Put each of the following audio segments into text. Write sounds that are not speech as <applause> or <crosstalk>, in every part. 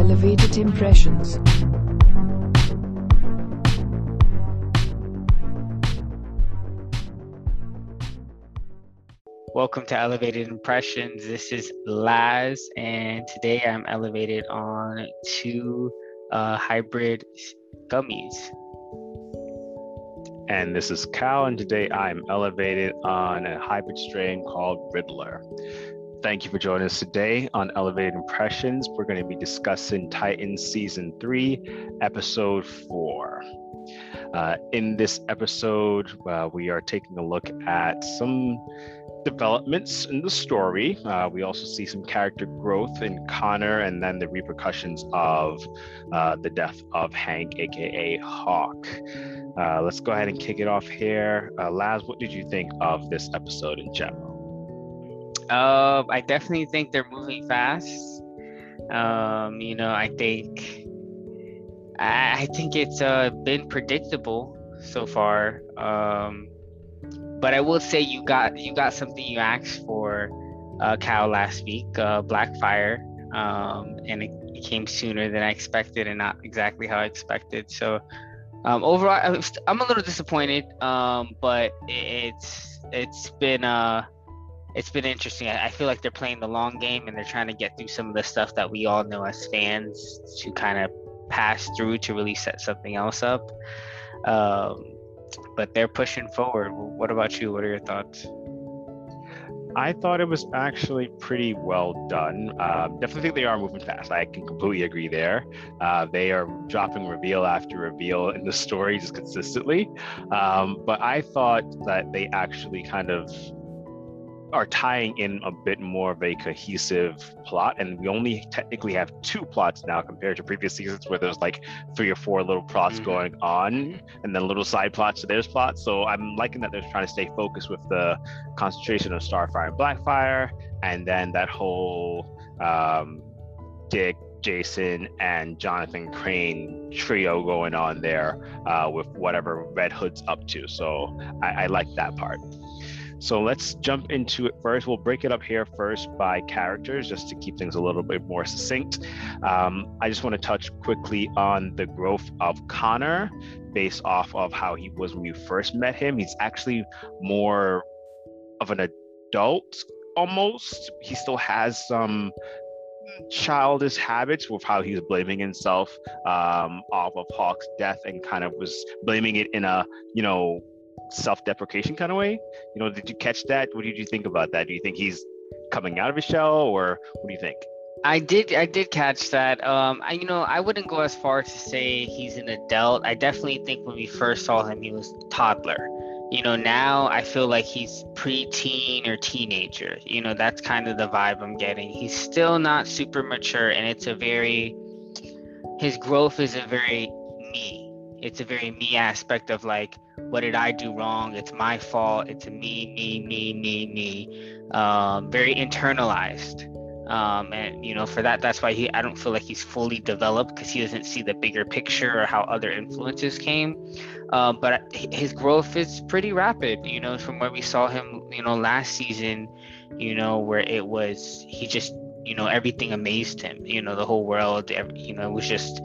Welcome to Elevated Impressions. Welcome to Elevated Impressions. This is Laz, and today I'm elevated on two uh, hybrid gummies. And this is Cal, and today I'm elevated on a hybrid strain called Riddler. Thank you for joining us today on Elevated Impressions. We're going to be discussing Titans Season 3, Episode 4. Uh, in this episode, uh, we are taking a look at some developments in the story. Uh, we also see some character growth in Connor and then the repercussions of uh, the death of Hank, aka Hawk. Uh, let's go ahead and kick it off here. Uh, Laz, what did you think of this episode in general? Uh, I definitely think they're moving fast. Um, you know, I think I, I think it's uh, been predictable so far. Um, but I will say you got you got something you asked for, uh, Cal last week, uh, Blackfire, um, and it, came sooner than I expected and not exactly how I expected. So um, overall, I'm a little disappointed, um, but it's it's been uh it's been interesting. I, feel like they're playing the long game and they're trying to get through some of the stuff that we all know as fans to kind of pass through to really set something else up. Um, but they're pushing forward. What about you? What are your thoughts? I thought it was actually pretty well done. Um, definitely think they are moving fast. I can completely agree there. Uh, they are dropping reveal after reveal in the story just consistently. Um, but I thought that they actually kind of are tying in a bit more of a cohesive plot and we only technically have two plots now compared to previous seasons where there's like three or four little plots mm-hmm. going on mm-hmm. and then little side plots to their plots so i'm liking that they're trying to stay focused with the concentration of starfire and blackfire and then that whole um, dick Jason and Jonathan Crane trio going on there uh, with whatever Red Hood's up to. So I, I like that part. So let's jump into it first. We'll break it up here first by characters just to keep things a little bit more succinct. Um, I just want to touch quickly on the growth of Connor based off of how he was when you first met him. He's actually more of an adult almost. He still has some childish habits with how he's blaming himself um, off of Hawk's death and kind of was blaming it in a, you know, self-deprecation kind of way. You know, did you catch that? What did you think about that? Do you think he's coming out of his shell, or what do you think? I did I did catch that. Um, I you know I wouldn't go as far to say he's an adult. I definitely think when we first saw him, he was toddler. You know, now I feel like he's pre-teen or teenager. You know, that's kind of the vibe I'm getting. He's still not super mature, and it's a very his growth is a very it's a very me aspect of like what did i do wrong? It's my fault. It's a me me me me me. Um, very internalized. Um, and you know for that that's why he i don't feel like he's fully developed because he doesn't see the bigger picture or how other influences came. Um, but his growth is pretty rapid you know from where we saw him you know last season you know where it was he just you know everything amazed him you know the whole world you know it was just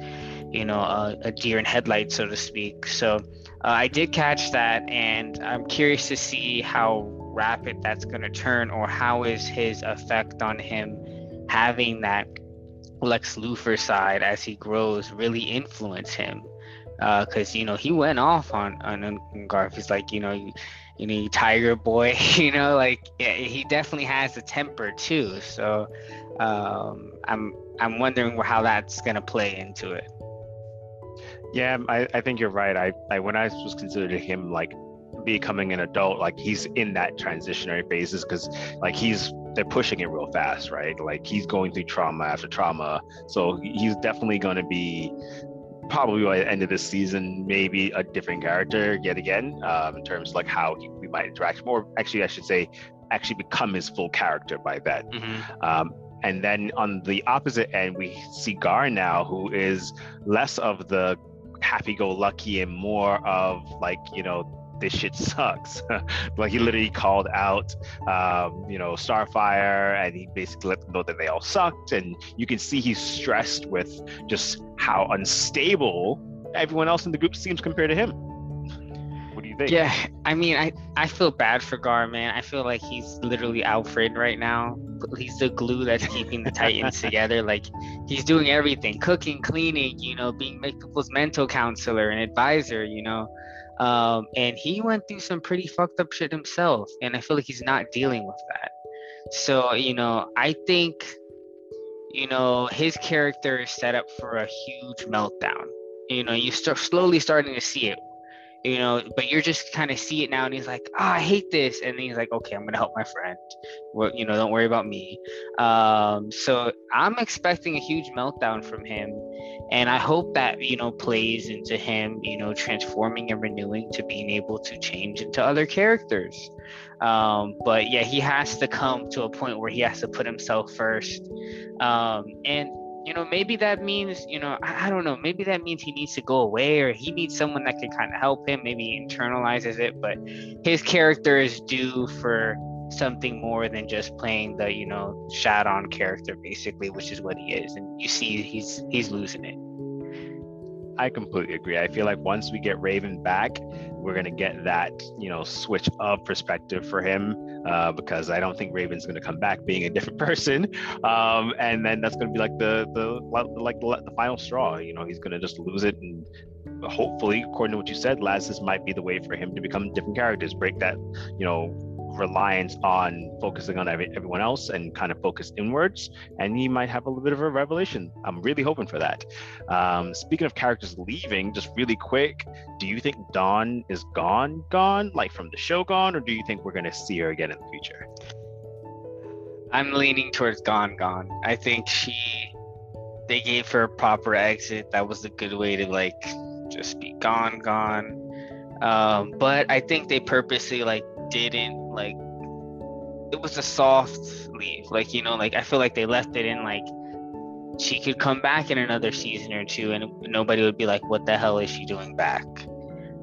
you know a, a deer in headlights so to speak. So uh, i did catch that and i'm curious to see how rapid that's going to turn or how is his effect on him having that lex luthor side as he grows really influence him? Because uh, you know he went off on on Garth. He's like you know you, you know tiger boy <laughs> you know like yeah, he definitely has a temper too. So um, i'm i'm wondering how that's going to play into it yeah, I, I think you're right. I, I when I was considering him like becoming an adult, like he's in that transitionary phases because like he's they're pushing it real fast, right? Like he's going through trauma after trauma. So he's definitely going to be probably by the end of this season, maybe a different character yet again, um, in terms of like how he, we might interact more. Actually, I should say, actually become his full character by then. Mm-hmm. Um, and then on the opposite end, we see Gar now, who is less of the happy-go-lucky and more of like you know this shit sucks. <laughs> like he literally called out, um, you know, Starfire, and he basically let them know that they all sucked. And you can see he's stressed with just how unstable everyone else in the group seems compared to him. You think? Yeah, I mean, I I feel bad for Gar, man. I feel like he's literally Alfred right now. He's the glue that's keeping the Titans <laughs> together. Like he's doing everything, cooking, cleaning, you know, being people's mental counselor and advisor, you know. Um, and he went through some pretty fucked up shit himself, and I feel like he's not dealing with that. So, you know, I think, you know, his character is set up for a huge meltdown. You know, you start slowly starting to see it you know, but you're just kind of see it now, and he's like, oh, I hate this, and he's like, okay, I'm gonna help my friend. Well, you know, don't worry about me. Um, so I'm expecting a huge meltdown from him, and I hope that you know plays into him, you know, transforming and renewing to being able to change into other characters. Um, but yeah, he has to come to a point where he has to put himself first, um, and you know, maybe that means, you know, I, I, don't know, maybe that means he needs to go away or he needs someone that can kind of help him. Maybe he internalizes it, but his character is due for something more than just playing the, you know, Shadon character, basically, which is what he is. And you see he's he's losing it. I completely agree. I feel like once we get Raven back, we're gonna get that you know switch of perspective for him uh, because I don't think Raven's gonna come back being a different <laughs> person, um, and then that's gonna be like the the like the, the final straw. You know, he's gonna just lose it and hopefully, according to what you said, Lazarus might be the way for him to become different characters, break that, you know, reliance on focusing on every, everyone else and kind of focus inwards. And he might have a little bit of a revelation. I'm really hoping for that. Um, speaking of characters leaving, just really quick, do you think Dawn is gone, gone, like from the show gone, or do you think we're going to see her again in the future? I'm leaning towards gone, gone. I think she, they gave her a proper exit. That was a good way to like just be gone, gone. Um, but I think they purposely like didn't like it was a soft leave. Like, you know, like I feel like they left it in like she could come back in another season or two and nobody would be like, what the hell is she doing back?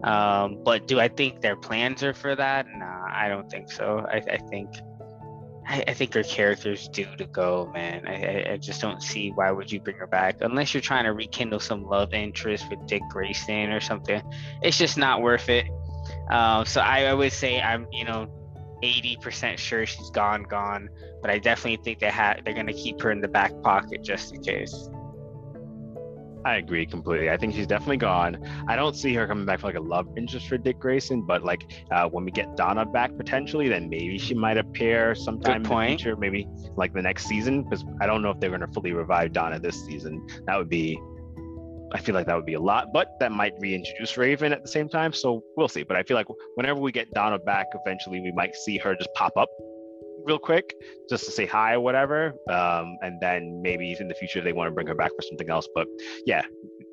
Um, but do I think their plans are for that? Nah, I don't think so. I, I think I, I, think her character's due to go, man. I, I, just don't see why would you bring her back unless you're trying to rekindle some love interest with Dick Grayson or something. It's just not worth it. Um, so I, I would say I'm, you know, 80% sure she's gone, gone. But I definitely think they have they're gonna keep her in the back pocket just in case. I agree completely. I think she's definitely gone. I don't see her coming back for like a love interest for Dick Grayson, but like uh, when we get Donna back potentially, then maybe she might appear sometime in the future, maybe like the next season. Because I don't know if they're going to fully revive Donna this season. That would be I feel like that would be a lot, but that might reintroduce Raven at the same time. So we'll see. But I feel like whenever we get Donna back, eventually we might see her just pop up real quick just to say hi or whatever. Um, and then maybe in the future they want to bring her back for something else. But yeah,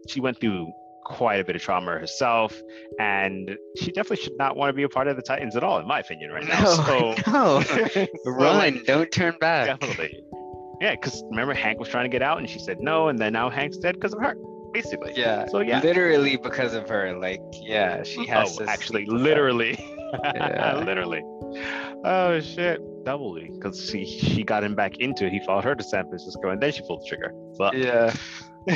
she went through quite a bit of trauma herself, and she definitely should not want to be a part of the Titans at all, in my opinion, right now. No, <laughs> so, no. <laughs> so run, like, don't turn back. Definitely. Yeah, because remember Hank was trying to get out, and she said no, and then now Hank's dead because of her basically. Yeah. So yeah. Literally because of her. Like, yeah, she has oh, actually literally. <laughs> Yeah. literally. Oh shit. Doubly. Because she she got him back into it. He followed her to San Francisco and then she pulled the trigger. But yeah. <laughs>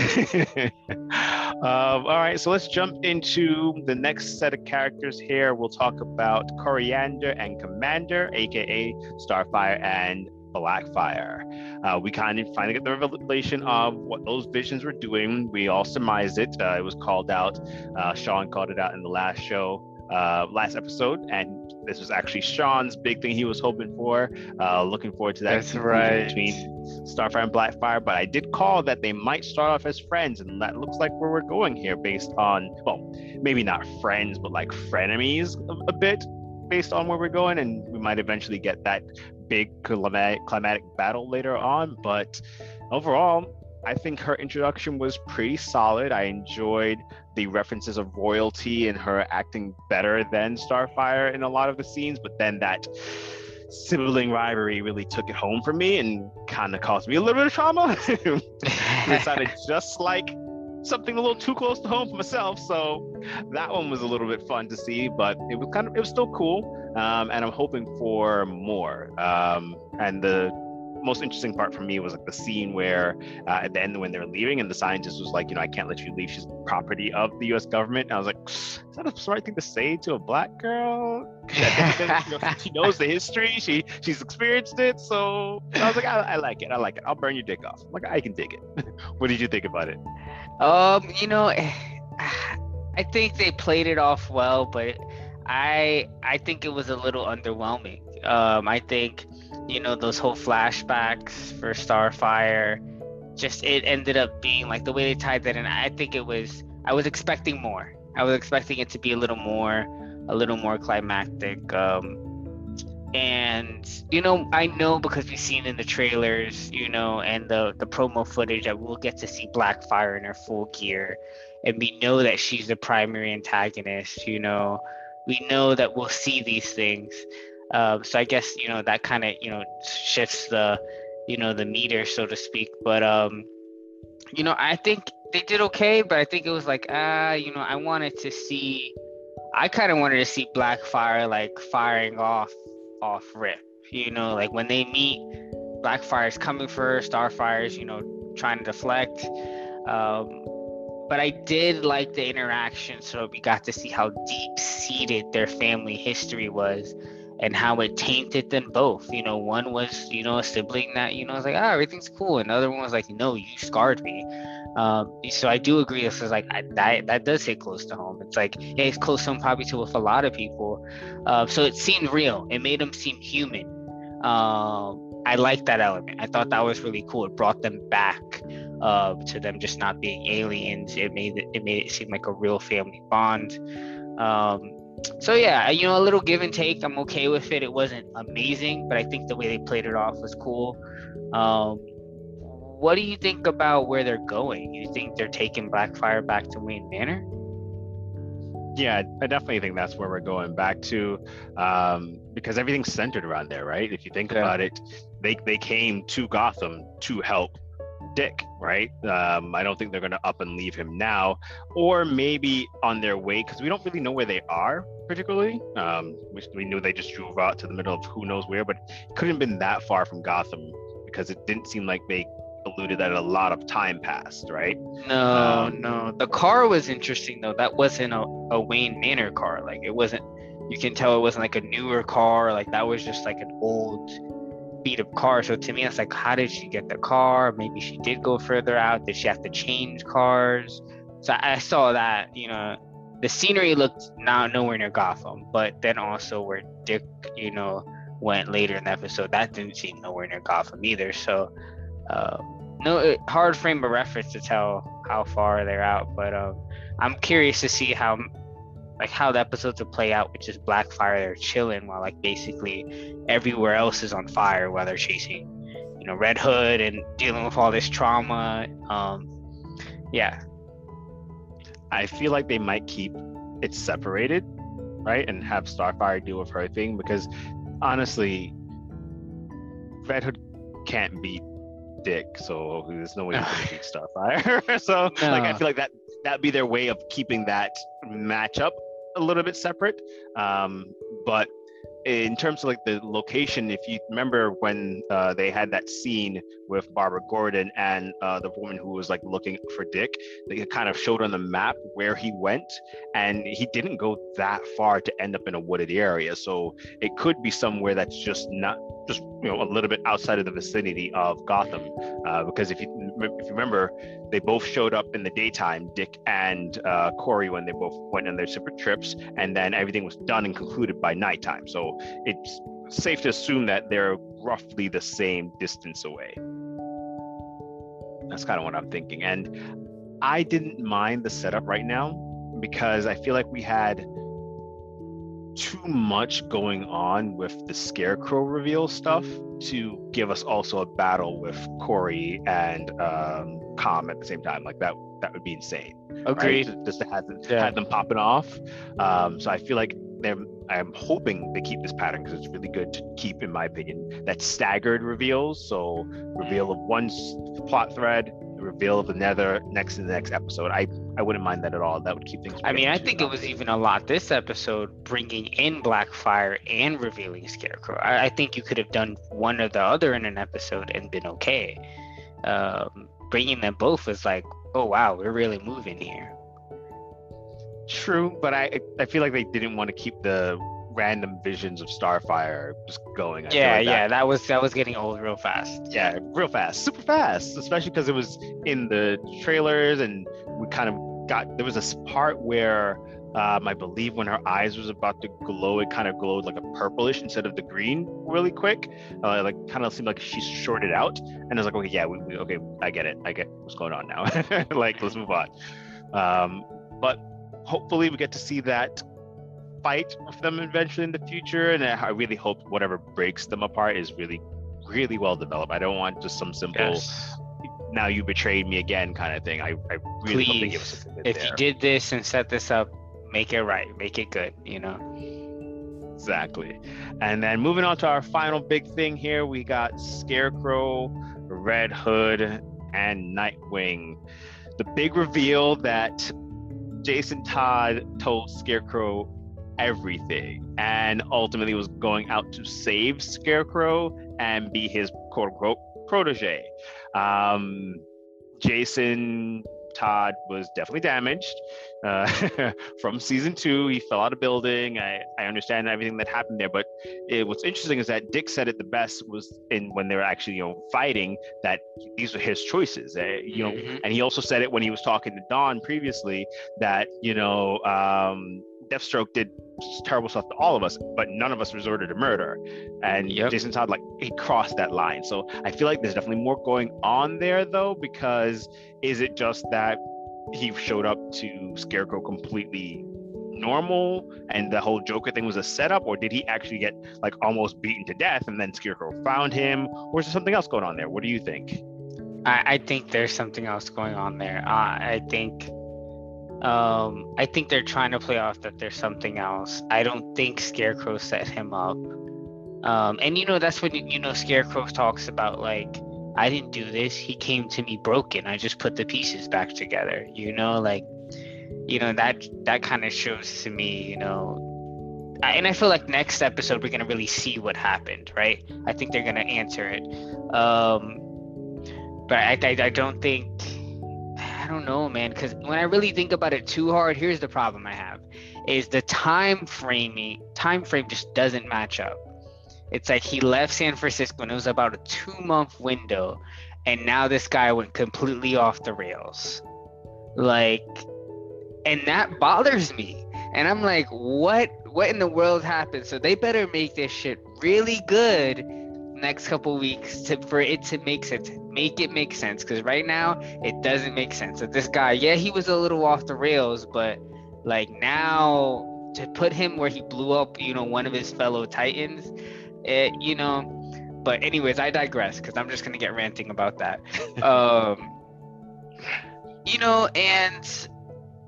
um, all right, so let's jump into the next set of characters here. We'll talk about Koriand'r and Komand'r, aka Starfire and Blackfire. Uh, we kind of finally get the revelation of what those visions were doing. We all surmised it. Uh, it was called out. Uh, Sean called it out in the last show, uh, last episode, and this was actually Sean's big thing he was hoping for. Uh, looking forward to that. That's right. Between Starfire and Blackfire, but I did call that they might start off as friends, and that looks like where we're going here, based on well, maybe not friends, but like frenemies a, a bit based on where we're going, and we might eventually get that big climatic, climatic battle later on. But overall, I think her introduction was pretty solid. I enjoyed the references of royalty and her acting better than Starfire in a lot of the scenes, but then that sibling rivalry really took it home for me and kind of caused me a little bit of trauma. <laughs> it sounded just like something a little too close to home for myself. So that one was a little bit fun to see, but it was kind of it was still cool. Um, and I'm hoping for more. Um, and the most interesting part for me was like the scene where uh, at the end when they're leaving and the scientist was like, you know, I can't let you leave. She's property of the U.S. government. And I was like, is that a smart thing to say to a black girl? That, you know, <laughs> she knows the history. She she's experienced it. So I was like, I, I, like it. I like it. I'll burn your dick off. I'm like I can dig it. <laughs> what did you think about it? Um, you know, I think they played it off well, but I I think it was a little underwhelming. Um, I think you know those whole flashbacks for Starfire, just it ended up being like the way they tied that in. I think it was I was expecting more. I was expecting it to be a little more, a little more climactic. Um, and you know i know because we've seen in the trailers you know and the the promo footage that we'll get to see blackfire in her full gear. And we know that she's the primary antagonist you know. We know that we'll see these things. Um, so i guess you know that kind of you know shifts the you know the meter so to speak. But um you know i think they did okay but i think it was like ah uh, you know i wanted to see i kind of wanted to see blackfire like firing off off rip you know like when they meet blackfire's coming for starfire's you know trying to deflect um but I did like the interaction. So we got to see how deep seated their family history was and how it tainted them both. You know, one was, you know, a sibling that, you know, was like, ah, everything's cool. And the other one was like, no, you scarred me. Um, so I do agree. This is like, I, that, that does hit close to home. It's like, yeah, it's close to home probably to with a lot of people. Uh, so it seemed real. It made them seem human. Um, I like that element. I thought that was really cool. It brought them back uh, to them just not being aliens. It made it, it made it seem like a real family bond. Um, so yeah, you know, a little give and take. I'm okay with it. It wasn't amazing, but I think the way they played it off was cool. Um, what do you think about where they're going? You think they're taking Blackfire back to Wayne Manor? Yeah, I definitely think that's where we're going back to, um, because everything's centered around there, right? If you think yeah. about it, they they came to Gotham to help Dick, right? Um, I don't think they're going to up and leave him now, or maybe on their way because we don't really know where they are particularly. Um, we, we knew they just drove out to the middle of who knows where, but it couldn't have been that far from Gotham because it didn't seem like they alluded that a lot of time passed, right? No, um, no. The car was interesting though. That wasn't a, a Wayne Manor car. Like it wasn't. You can tell it wasn't like a newer car. Like that was just like an old beat up car. So to me, it's like, how did she get the car? Maybe she did go further out. Did she have to change cars? So I saw that, you know, the scenery looked not nowhere near Gotham, but then also where Dick, you know, went later in the episode, that didn't seem nowhere near Gotham either. So, uh, no, hard frame of reference to tell how far they're out, but um, I'm curious to see how like how the episodes will play out, which is Blackfire, they're chilling while like basically everywhere else is on fire while they're chasing, you know, Red Hood and dealing with all this trauma. Um, yeah. I feel like they might keep it separated, right? And have Starfire deal with her thing because honestly, Red Hood can't beat Dick, so there's no way he can <sighs> beat Starfire. <laughs> so no. like I feel like that that'd be their way of keeping that match up a little bit separate. Um, but in terms of like the location, if you remember when uh, they had that scene with Barbara Gordon and uh, the woman who was like looking for Dick, they kind of showed on the map where he went, and he didn't go that far to end up in a wooded area. So it could be somewhere that's just not just you know a little bit outside of the vicinity of Gotham, uh, because if you if you remember, they both showed up in the daytime, Dick and uh, Kory, when they both went on their separate trips, and then everything was done and concluded by nighttime. So it's safe to assume that they're roughly the same distance away. That's kind of what I'm thinking, and I didn't mind the setup right now because I feel like we had too much going on with the scarecrow reveal stuff to give us also a battle with Kory and um, Kom at the same time. Like that, that would be insane. Agreed. Right? Just to have, them, yeah. have them popping off. Um, so I feel like they're. I'm hoping they keep this pattern because it's really good to keep, in my opinion, that staggered reveals. So reveal of one plot thread, reveal of the Nether next in the next episode. I I wouldn't mind that at all. That would keep things. I mean, I think it was even a lot this episode, bringing in Blackfire and revealing Scarecrow. I, I think you could have done one or the other in an episode and been okay. Um, bringing them both was like, oh wow, we're really moving here. True, but I I feel like they didn't want to keep the random visions of Starfire just going. I yeah, like that- yeah, that was that was getting old real fast. yeah, real fast, super fast, especially because it was in the trailers and we kind of got there was this part where um, I believe when her eyes was about to glow, it kind of glowed like a purplish instead of the green really quick. Uh, like kind of seemed like she's shorted out, and I was like, okay, yeah, we, we, okay, I get it, I get what's going on now. <laughs> like, let's move on. Um, but hopefully, we get to see that fight with them eventually in the future, and I really hope whatever breaks them apart is really, really well developed. I don't want just some simple Yes. now you betrayed me again kind of thing. I, I really hope they give us Please, if there. you did this and set this up, make it right, make it good. You know. Exactly. And then moving on to our final big thing here, we got Scarecrow, Red Hood, and Nightwing. The big reveal that Jason Todd told Scarecrow everything and ultimately was going out to save Scarecrow and be his quote unquote protege. Um, Jason Todd was definitely damaged uh, <laughs> from season two. He fell out of building. I, I understand everything that happened there, but it, what's interesting is that Dick said it the best was in when they were actually you know fighting that these were his choices. Uh, you know, Mhm. and he also said it when he was talking to Dawn previously that you know um, Deathstroke did terrible stuff to all of us, but none of us resorted to murder. And Yep. Jason Todd like he crossed that line. So I feel like there's definitely more going on there though, because is it just that he showed up to Scarecrow completely normal and the whole Joker thing was a setup, or did he actually get like almost beaten to death and then Scarecrow found him, or is there something else going on there? What do you think? I, I think there's something else going on there. Uh, I think um, I think they're trying to play off that there's something else. I don't think Scarecrow set him up. Um, and you know that's when you know Scarecrow talks about like I didn't do this. He came to me broken. I just put the pieces back together. You know, like you know that that kind of shows to me. You know, and I feel like next episode we're gonna really see what happened, right? I think they're gonna answer it. Um, but I, I, I don't think don't know, man. Because when I really think about it too hard, here's the problem I have: is the time framing time frame just doesn't match up. It's like he left San Francisco and it was about a two month window, and now this guy went completely off the rails. Like, and that bothers me. And I'm like, what? What in the world happened? So they better make this shit really good next couple weeks to for it to make sense make it make sense because right now it doesn't make sense. That this guy yeah he was a little off the rails but like now to put him where he blew up you know one of his fellow titans it you know but anyways i digress because i'm just gonna get ranting about that. <laughs> Um you know and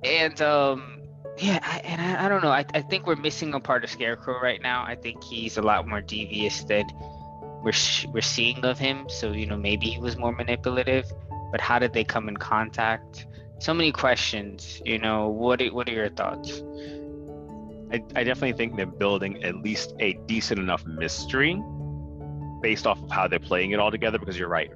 and um yeah I, and I, I don't know I, I think we're missing a part of scarecrow right now. I think he's a lot more devious than we're sh- we're seeing of him. So you know maybe he was more manipulative, but how did they come in contact? So many questions. You know what? Are, what are your thoughts? I, I definitely think they're building at least a decent enough mystery based off of how they're playing it all together because you're right.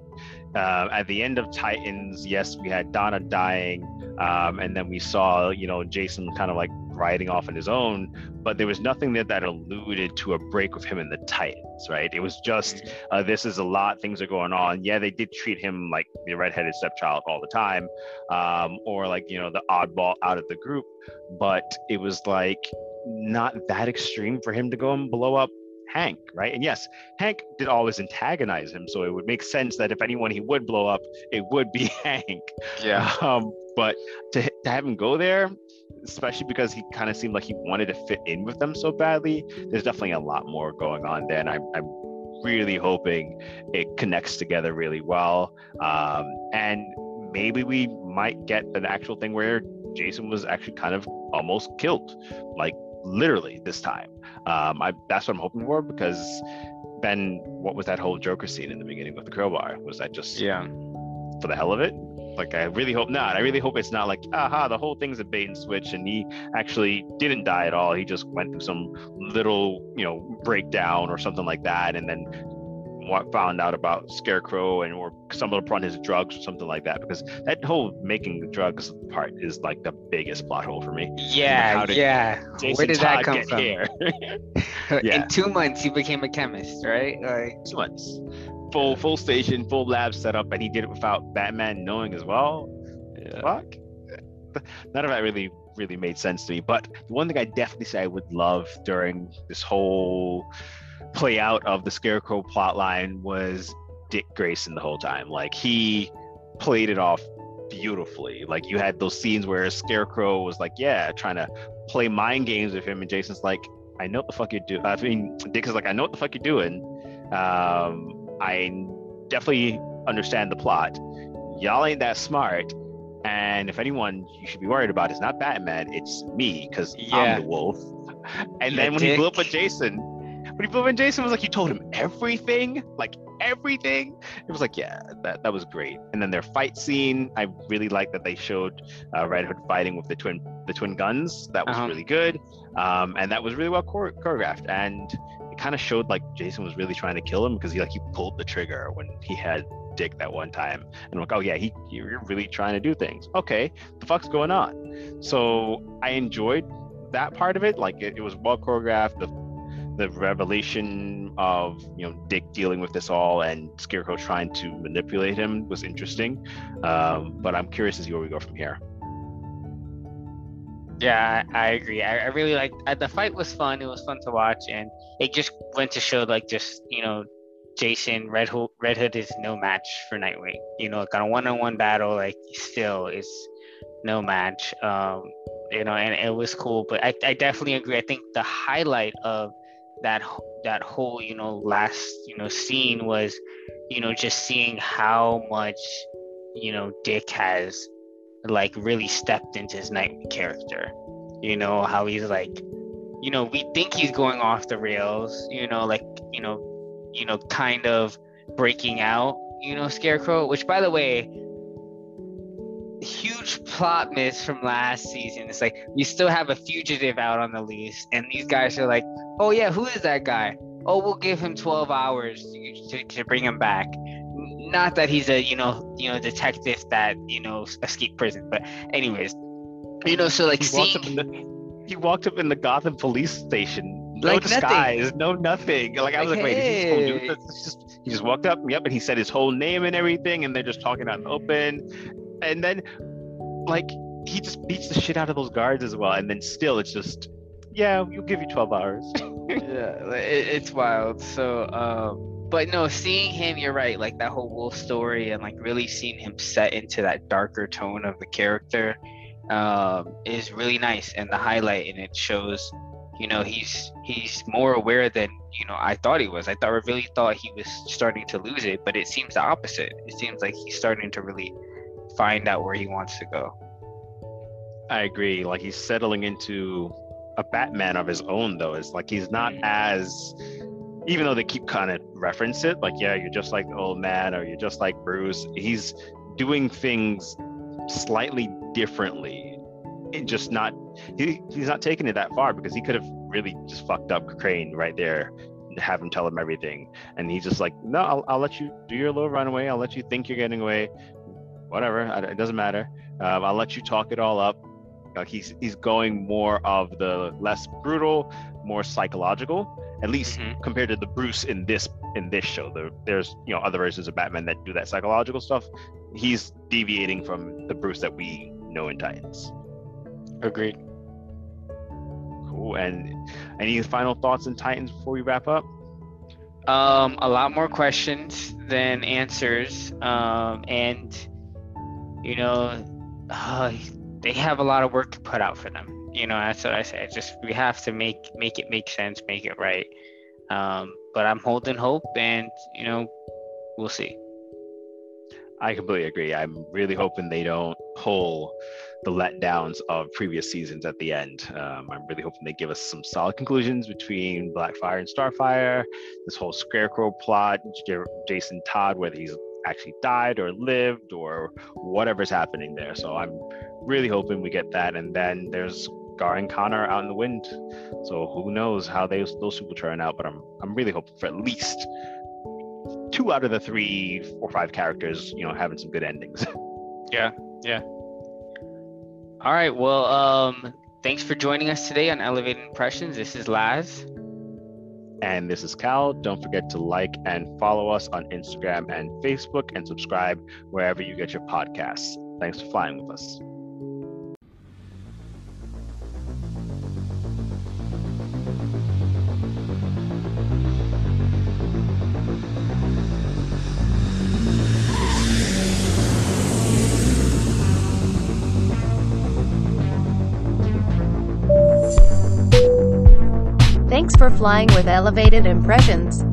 Uh, at the end of Titans, yes, we had Donna dying, um, and then we saw, you know, Jason kind of like riding off on his own, but there was nothing there that alluded to a break with him in the Titans, right? It was just, uh, this is a lot, things are going on. Yeah, they did treat him like the redheaded stepchild all the time, um, or like, you know, the oddball out of the group, but it was like not that extreme for him to go and blow up Hank, right? And yes, Hank did always antagonize him, so it would make sense that if anyone he would blow up, it would be <laughs> Hank. Yeah. Um, but to, to have him go there, especially because he kind of seemed like he wanted to fit in with them so badly, there's definitely a lot more going on there, and I'm, I'm really hoping it connects together really well. Um, and maybe we might get an actual thing where Jason was actually kind of almost killed, like literally this time. Um, I, that's what I'm hoping for because then what was that whole Joker scene in the beginning with the crowbar? Was that just Yeah. for the hell of it? Like I really hope not. I really hope it's not like aha, the whole thing's a bait and switch, and he actually didn't die at all. He just went through some little, you know, breakdown or something like that, and then what found out about Scarecrow and or stumbled upon his drugs or something like that. Because that whole making the drugs part is like the biggest plot hole for me. Yeah, yeah. Jason Where did Todd that come from? <laughs> Yeah. In two months, he became a chemist, right? Like, Two months, full full station, full lab setup, and he did it without Batman knowing as well. yeah. fuck? None of that really really made sense to me. But the one thing I definitely say I would love during this whole play out of the Scarecrow plotline was Dick Grayson the whole time. Like he played it off beautifully. Like you had those scenes where Scarecrow was like, yeah, trying to play mind games with him, and Jason's like, I know what the fuck you're doing. I mean, Dick is like, I know what the fuck you're doing. Um, I definitely understand the plot. Y'all ain't that smart. And if anyone you should be worried about is not Batman, it's me because Yeah. I'm the wolf. And Yeah, then when he blew up with Jason, when he blew up with Jason, was like you told him everything, like everything. It was like, yeah, that, that was great. And then their fight scene, I really like that they showed uh, Red Hood fighting with the twin the twin guns. That was Uh-huh. really good, um, and that was really well chore- choreographed. And kind of showed like Jason was really trying to kill him because he like he pulled the trigger when he had Dick that one time, and I'm like, oh yeah, he you're really trying to do things. Okay, the fuck's going on? So I enjoyed that part of it. Like it, it was well choreographed. The the revelation of you know Dick dealing with this all and Scarecrow trying to manipulate him was interesting. Um, but I'm curious to see where we go from here. Yeah, I, agree. I, I really like uh, the fight was fun. It was fun to watch, and it just went to show like just you know, Jason Red Hood Red Hood is no match for Nightwing. You know, like on a one-on-one battle, like still is no match. Um, you know, and it was cool. But I, I definitely agree. I think the highlight of that that whole you know last you know scene was you know just seeing how much you know Dick has like really stepped into his Nightwing character. You know how he's like, you know, we think he's going off the rails. You know, like you know, you know, kind of breaking out. You know, Scarecrow. Which, by the way, huge plot miss from last season. It's like we still have a fugitive out on the loose, and these guys are like, oh yeah, who is that guy? Oh, we'll give him 12 hours to, to, to bring him back. N- Not that he's a you know you know detective that you know escaped prison, but anyways, you know so like he walked seeing up in the he walked up in the Gotham police station. No Like nothing. disguise, no nothing. Like I was like, Like, wait, is he supposed to do this? Just he just walked up, yep, and he said his whole name and everything, and they're just talking out in the open. And then like he just beats the shit out of those guards as well. And then still it's just, yeah, we'll give you 12 hours. <laughs> yeah, it, it's wild. So, um, but no, seeing him, you're right. Like that whole wolf story, and like really seeing him set into that darker tone of the character, um, is really nice and the highlight. And it shows, you know, he's he's more aware than you know I thought he was. I thought I really thought he was starting to lose it, but it seems the opposite. It seems like he's starting to really find out where he wants to go. I agree. Like he's settling into a Batman of his own, though. It's like he's not Mhm. as, even though they keep kind of reference it, like yeah, you're just like the old man, or you're just like Bruce. He's doing things slightly differently, and just not. He, he's not taking it that far because he could have really just fucked up Crane right there. Have him tell him everything, and he's just like, "No, I'll, I'll let you do your little runaway. I'll let you think you're getting away. Whatever, it doesn't matter. Um, I'll let you talk it all up." Like he's he's going more of the less brutal, more psychological, at least Mhm. compared to the Bruce in this in this show. There, there's you know other versions of Batman that do that psychological stuff. He's deviating from the Bruce that we know in Titans. Agreed. Cool. And any final thoughts in Titans before we wrap up? Um, a lot more questions than answers. Um, and you know, uh, they have a lot of work to put out for them. You know, that's what I say. It's just we have to make make it make sense, make it right. Um, but I'm holding hope, and you know, we'll see. I completely agree. I'm really hoping they don't pull the letdowns of previous seasons at the end. Um, I'm really hoping they give us some solid conclusions between Blackfire and Starfire. This whole Scarecrow plot, Jason Todd, whether he's actually died or lived or whatever's happening there. So I'm really hoping we get that. And then there's Gar and Connor out in the wind. So who knows how they, those people turn out? But I'm I'm really hoping for at least two out of the three or five characters, you know, having some good endings. <laughs> Yeah, yeah. All right. Well, um, thanks for joining us today on Elevated Impressions. This is Laz. And this is Cal. Don't forget to like and follow us on Instagram and Facebook and subscribe wherever you get your podcasts. Thanks for flying with us. For flying with Elevated Impressions.